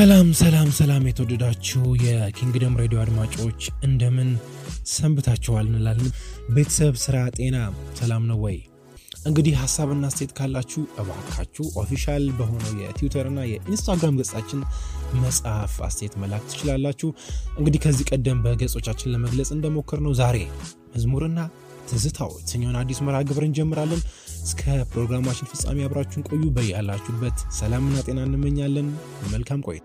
ሰላም ሰላም ሰላም የተወደዳችሁ የኪንግደም ሬዲዮ አድማጮች እንደምን ሰንብታችኋል እንላለን። ቤተሰብ፣ ስራ፣ ጤና ሰላም ነው ወይ? እንግዲህ ሀሳብና አስተያየት ካላችሁ እባካችሁ official በሆነው የትዊተርና የኢንስታግራም ገጻችን በመጻፍ አስተያየት መላክ ትችላላችሁ። እንግዲህ ከዚህ ቀደም በገጾቻችን ለመግለጽ እንደሞከርነው ዛሬ መዝሙርና ትዝታው የተሰኘውን አዲስ መርሃ ግብር እንጀምራለን። እስከ ፕሮግራማችን ፍጻሜ አብራችሁን ቆዩ። በያላችሁበት ሰላምና ጤና እንመኛለን። መልካም ቆይ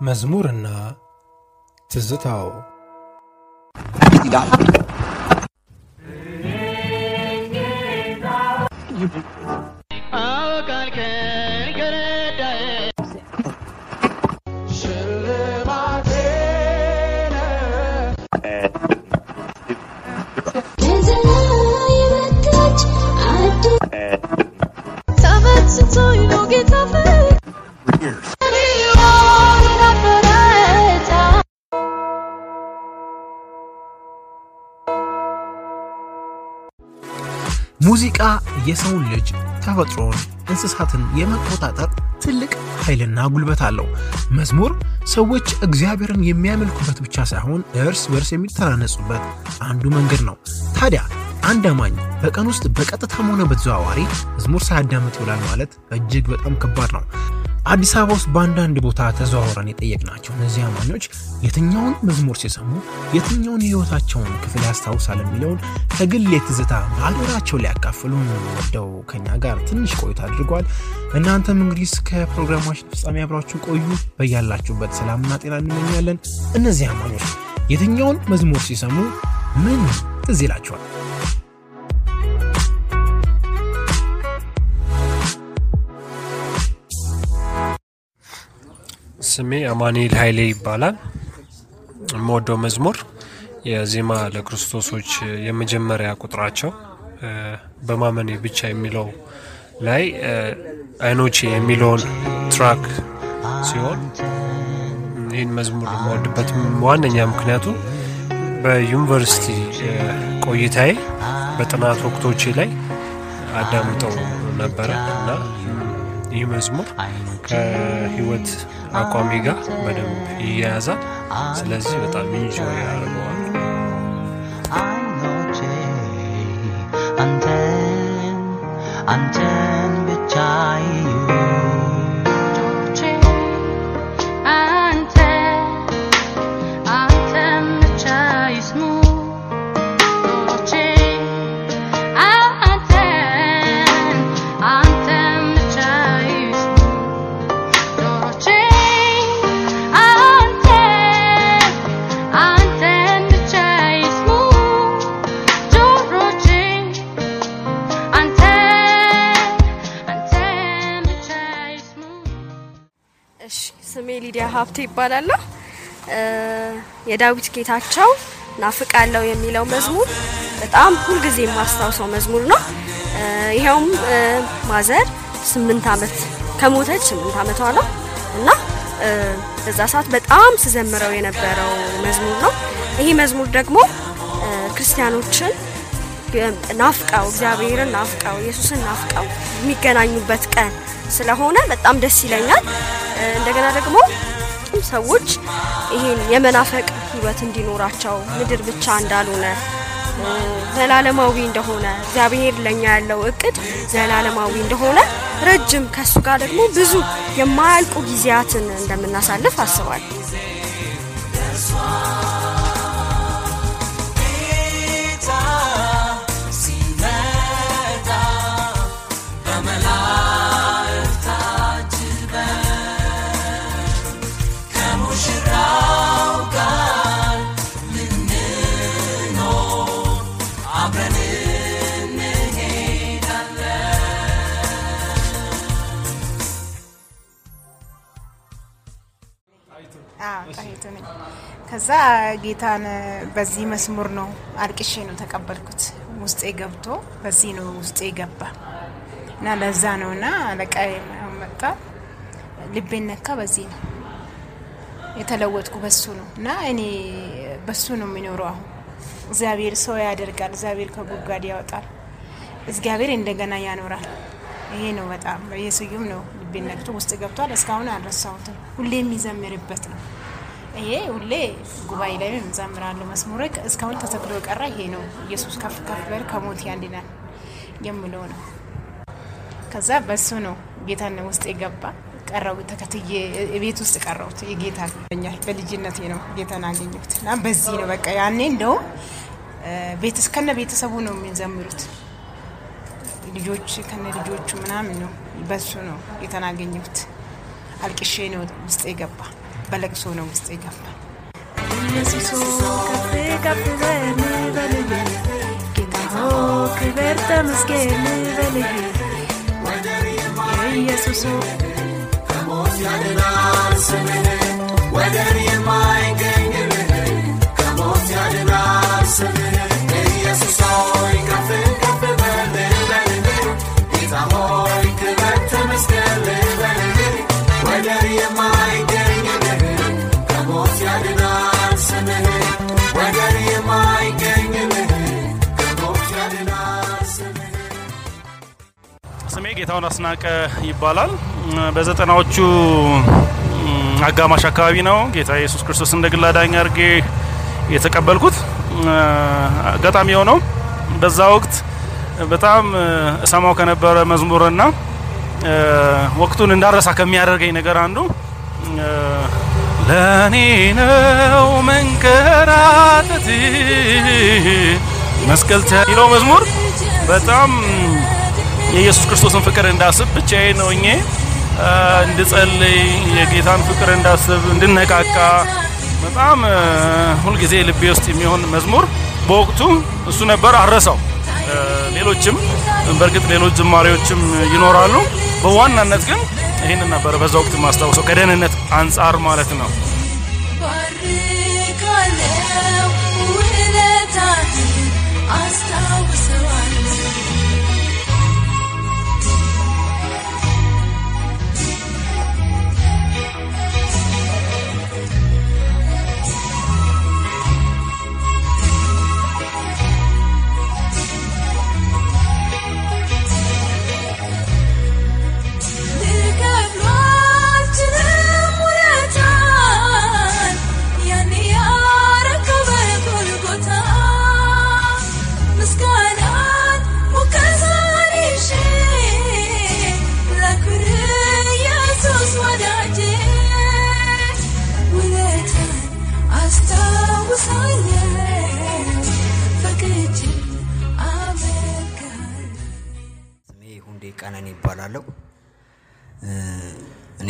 መዝሙርና ትዝታው ሙዚቃ የሰውን ልጅ ተፈጥሮን፣ እንስሳትን የመቆጣጠር ትልቅ ኃይልና ጉልበት አለው። መዝሙር ሰዎች እግዚአብሔርን የሚያመልኩበት ብቻ ሳይሆን እርስ በርስ የሚተናነጹበት አንዱ መንገድ ነው። ታዲያ አንድ አማኝ በቀን ውስጥ በቀጥታም ሆነ በተዘዋዋሪ መዝሙር ሳያዳምጥ ይውላል ማለት እጅግ በጣም ከባድ ነው። አዲስ አበባ ውስጥ በአንዳንድ ቦታ ተዘዋውረን የጠየቅናቸው እነዚህ አማኞች የትኛውን መዝሙር ሲሰሙ የትኛውን የሕይወታቸውን ክፍል ያስታውሳል የሚለውን ከግል የትዝታ ማህደራቸው ሊያካፍሉን ወደው ከኛ ጋር ትንሽ ቆይታ አድርጓል። እናንተም እንግዲህ እስከ ፕሮግራማችን ፍጻሜ አብራችሁ ቆዩ። በያላችሁበት ሰላምና ጤና እንመኛለን። እነዚህ አማኞች የትኛውን መዝሙር ሲሰሙ ምን ትዝ ይላቸዋል? ስሜ አማኑኤል ኃይሌ ይባላል። የምወደው መዝሙር የዜማ ለክርስቶሶች የመጀመሪያ ቁጥራቸው በማመኔ ብቻ የሚለው ላይ አይኖቼ የሚለውን ትራክ ሲሆን ይህን መዝሙር የምወድበት ዋነኛ ምክንያቱ በዩኒቨርሲቲ ቆይታዬ በጥናት ወቅቶቼ ላይ አዳምጠው ነበረ እና ይህ መዝሙር ከህይወት አቋሚ ጋር በደንብ ይያያዛል። ስለዚህ በጣም ኢንጆይ ያደርገዋል። ሀብቴ ይባላለሁ። የዳዊት ጌታቸው ናፍቃለው የሚለው መዝሙር በጣም ሁልጊዜ የማስታውሰው መዝሙር ነው። ይኸውም ማዘር ስምንት ዓመት ከሞተች ስምንት ዓመቷ ነው እና በዛ ሰዓት በጣም ስዘምረው የነበረው መዝሙር ነው። ይህ መዝሙር ደግሞ ክርስቲያኖችን ናፍቀው እግዚአብሔርን ናፍቀው ኢየሱስን ናፍቀው የሚገናኙበት ቀን ስለሆነ በጣም ደስ ይለኛል። እንደገና ደግሞ ሰዎች ይሄን የመናፈቅ ህይወት እንዲኖራቸው ምድር ብቻ እንዳልሆነ ዘላለማዊ እንደሆነ እግዚአብሔር ለኛ ያለው እቅድ ዘላለማዊ እንደሆነ ረጅም ከሱ ጋር ደግሞ ብዙ የማያልቁ ጊዜያትን እንደምናሳልፍ አስባለሁ። ጣሄቱ ነኝ። ከዛ ጌታን በዚህ መስሙር ነው አልቅሼ ነው ተቀበልኩት። ውስጤ ገብቶ በዚህ ነው ውስጤ ገባ። እና ለዛ ነው እና አለቃ መጣ ልቤን ነካ። በዚህ ነው የተለወጥኩ በሱ ነው እና እኔ በሱ ነው የሚኖረው። አሁን እግዚአብሔር ሰው ያደርጋል፣ እግዚአብሔር ከጉድጓድ ያወጣል፣ እግዚአብሔር እንደገና ያኖራል። ይሄ ነው በጣም በየስዩም ነው ልቤን ነክቶ ውስጥ ገብቷል። እስካሁን አልረሳሁትም። ሁሌ የሚዘምርበት ነው። ይሄ ሁሌ ጉባኤ ላይ እንዘምራለሁ። መዝሙር እስካሁን ተተክሎ የቀረ ይሄ ነው። ኢየሱስ ከፍ ከፍ በል ከሞት ያድናል የምለው ነው። ከዛ በሱ ነው ጌታን ውስጥ የገባ ቀረው ተከትዬ ቤት ውስጥ ቀረውት የጌታ በልጅነቴ ነው ጌታን አገኘሁት እና በዚህ ነው በቃ ያኔ እንደውም ቤት ከነ ቤተሰቡ ነው የሚዘምሩት ልጆች ከነ ልጆቹ ምናምን ነው በሱ ነው ጌታን አገኘሁት። አልቅሼ ነው ውስጥ የገባ በለቅሶ ነው ውስጥ የገባ። ኢየሱስ ጌታውን አስናቀ ይባላል። በዘጠናዎቹ አጋማሽ አካባቢ ነው ጌታ ኢየሱስ ክርስቶስ እንደ ግል አዳኝ አድርጌ የተቀበልኩት። አጋጣሚ የሆነው በዛ ወቅት በጣም እሰማው ከነበረ መዝሙርና ወቅቱን እንዳረሳ ከሚያደርገኝ ነገር አንዱ ለእኔ ነው መንከራተት መስቀል የሚለው መዝሙር በጣም የኢየሱስ ክርስቶስን ፍቅር እንዳስብ ብቻዬን ሆኜ እንድጸልይ የጌታን ፍቅር እንዳስብ እንድነቃቃ በጣም ሁልጊዜ ልቤ ውስጥ የሚሆን መዝሙር በወቅቱ እሱ ነበር። አረሳው። ሌሎችም በእርግጥ ሌሎች ዝማሬዎችም ይኖራሉ። በዋናነት ግን ይህንን ነበር በዛ ወቅት የማስታውሰው ከደህንነት አንጻር ማለት ነው። ባርካለው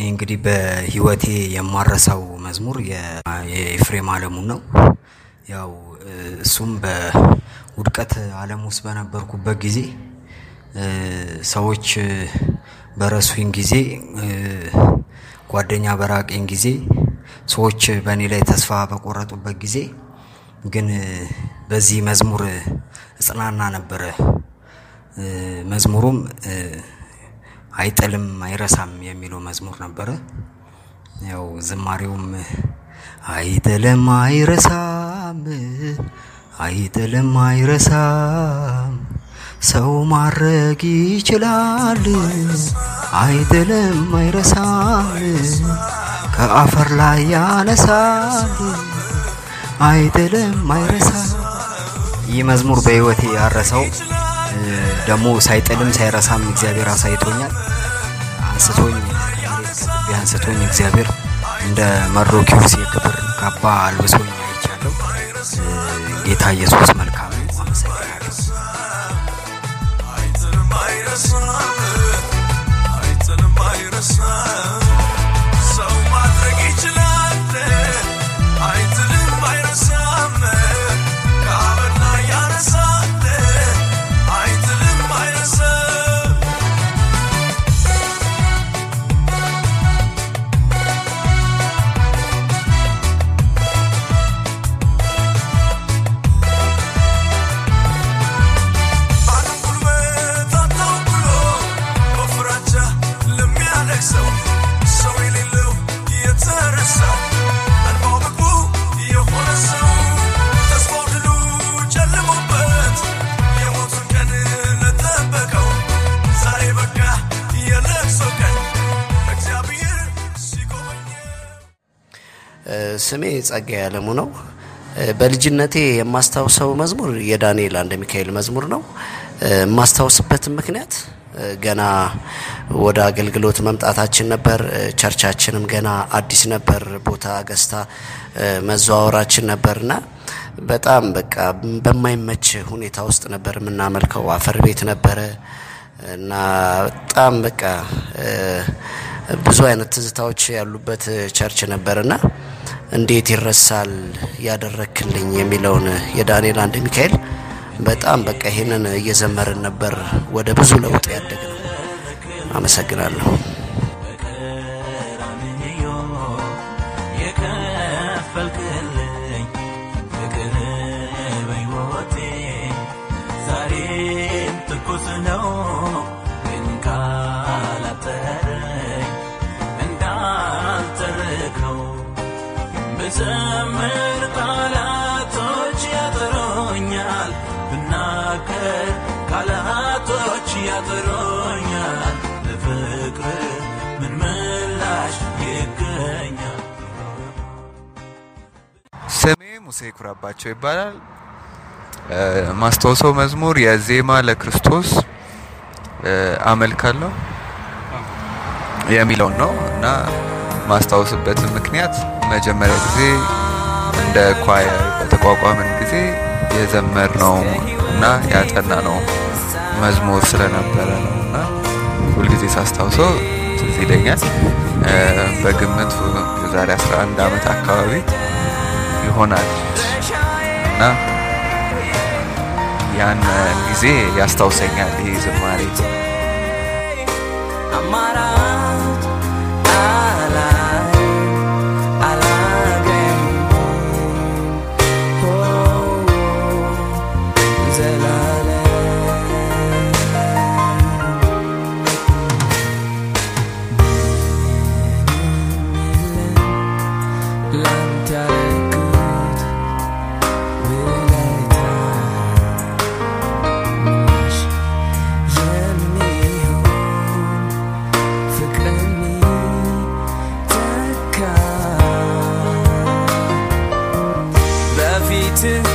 እኔ እንግዲህ በህይወቴ የማረሳው መዝሙር የኤፍሬም አለሙን ነው። ያው እሱም በውድቀት ዓለም ውስጥ በነበርኩበት ጊዜ ሰዎች በረሱኝ ጊዜ ጓደኛ በራቀኝ ጊዜ ሰዎች በእኔ ላይ ተስፋ በቆረጡበት ጊዜ ግን በዚህ መዝሙር እጽናና ነበረ። መዝሙሩም አይጥልም አይረሳም የሚለው መዝሙር ነበረ። ያው ዝማሬውም አይጥልም አይረሳም አይጥልም አይረሳም ሰው ማድረግ ይችላል አይጥልም አይረሳም ከአፈር ላይ ያነሳል አይጥልም አይረሳም ይህ መዝሙር በህይወቴ ያረሰው ደግሞ ሳይጥልም ሳይረሳም እግዚአብሔር አሳይቶኛል። አንስቶኝ አንስቶኝ እግዚአብሔር እንደ መርዶክዮስ የክብር ካባ አልብሶኝ አይቻለሁ። ጌታ ኢየሱስ መልካም ስሜ ጸጋዬ አለሙ ነው። በልጅነቴ የማስታውሰው መዝሙር የዳንኤል አንደ ሚካኤል መዝሙር ነው። የማስታውስበትም ምክንያት ገና ወደ አገልግሎት መምጣታችን ነበር። ቸርቻችንም ገና አዲስ ነበር፣ ቦታ ገዝታ መዘዋወራችን ነበርና በጣም በቃ በማይመች ሁኔታ ውስጥ ነበር የምናመልከው። አፈር ቤት ነበረ እና በጣም በቃ ብዙ አይነት ትዝታዎች ያሉበት ቸርች ነበርና እንዴት ይረሳል ያደረክልኝ የሚለውን የዳንኤል አንድ ሚካኤል በጣም በቃ ይሄንን እየዘመርን ነበር ወደ ብዙ ለውጥ ያደግ ነው። አመሰግናለሁ። ነው፣ ብዘምር ቃላቶች ያጥሮኛል፣ ብናገር ቃላቶች ያጥሮኛል። ለፍቅር ምን ምላሽ ይገኛል? ስሜ ሙሴ ኩራባቸው ይባላል። ማስታወሰው መዝሙር የዜማ ለክርስቶስ አመልካለሁ የሚለውን ነው እና ማስታወስበትን ምክንያት መጀመሪያ ጊዜ እንደ ኳየር በተቋቋምን ጊዜ የዘመር ነው እና ያጠና ነው መዝሙር ስለነበረ ነው እና ሁልጊዜ ሳስታውሰው ትዝ ይለኛል። በግምት የዛሬ 11 ዓመት አካባቢ ይሆናል እና ያን ጊዜ ያስታውሰኛል ይህ ዝማሬ። አማራጭ dancing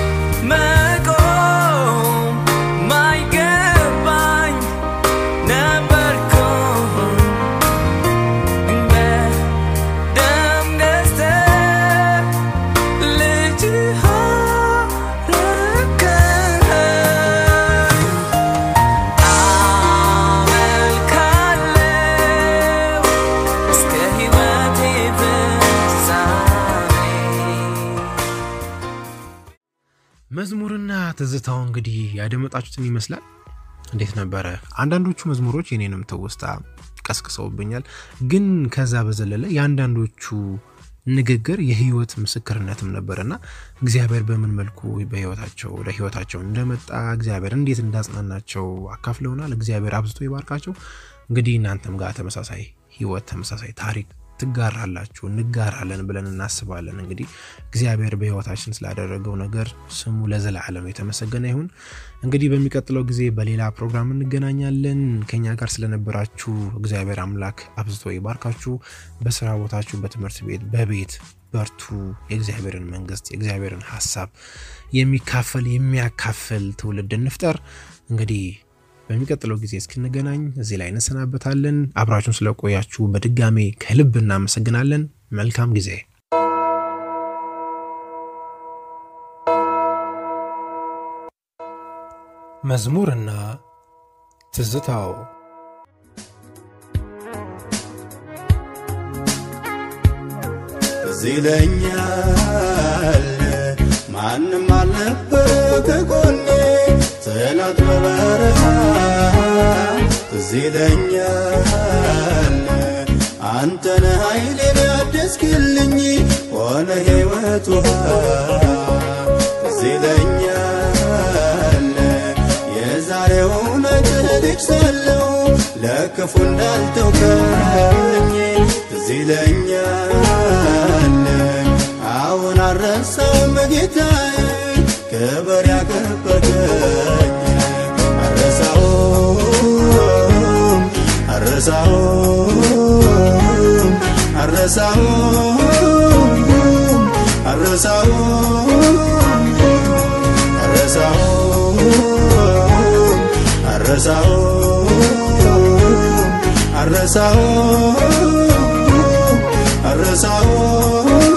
መዝሙርና ትዝታው እንግዲህ ያደመጣችሁትን ይመስላል። እንዴት ነበረ? አንዳንዶቹ መዝሙሮች የኔንም ትውስታ ቀስቅሰውብኛል። ግን ከዛ በዘለለ የአንዳንዶቹ ንግግር የህይወት ምስክርነትም ነበርና እግዚአብሔር በምን መልኩ በህይወታቸው ወደ ህይወታቸው እንደመጣ እግዚአብሔር እንዴት እንዳጽናናቸው አካፍለውናል። እግዚአብሔር አብዝቶ ይባርካቸው። እንግዲህ እናንተም ጋር ተመሳሳይ ህይወት ተመሳሳይ ታሪክ ትጋራላችሁ እንጋራለን ብለን እናስባለን። እንግዲህ እግዚአብሔር በህይወታችን ስላደረገው ነገር ስሙ ለዘላለም የተመሰገነ ይሁን። እንግዲህ በሚቀጥለው ጊዜ በሌላ ፕሮግራም እንገናኛለን። ከኛ ጋር ስለነበራችሁ እግዚአብሔር አምላክ አብዝቶ ይባርካችሁ። በስራ ቦታችሁ፣ በትምህርት ቤት፣ በቤት በርቱ። የእግዚአብሔርን መንግስት የእግዚአብሔርን ሀሳብ የሚካፈል የሚያካፍል ትውልድ እንፍጠር። እንግዲህ በሚቀጥለው ጊዜ እስክንገናኝ እዚህ ላይ እንሰናበታለን። አብራችሁን ስለቆያችሁ በድጋሜ ከልብ እናመሰግናለን። መልካም ጊዜ። መዝሙርና ትዝታው ትዝ ይለኛል ማንም አልነበር ከጎኔ ጠላት በበረሃ ትዝ ይለኛል አንተነ ኃይሌን ያደስክልኝ ሆነ ሕይወት ውሃ ትዝ ይለኛል የዛሬውን ልጅ ሳለው ለክፉ እንዳልተውከኝ ትዝ ይለኛል አሁን አረሳውም ጌታዬ ክብር አረሳውም አረሳውም አረሳውም አረሳውም አረሳውም አረሳውም አረሳውም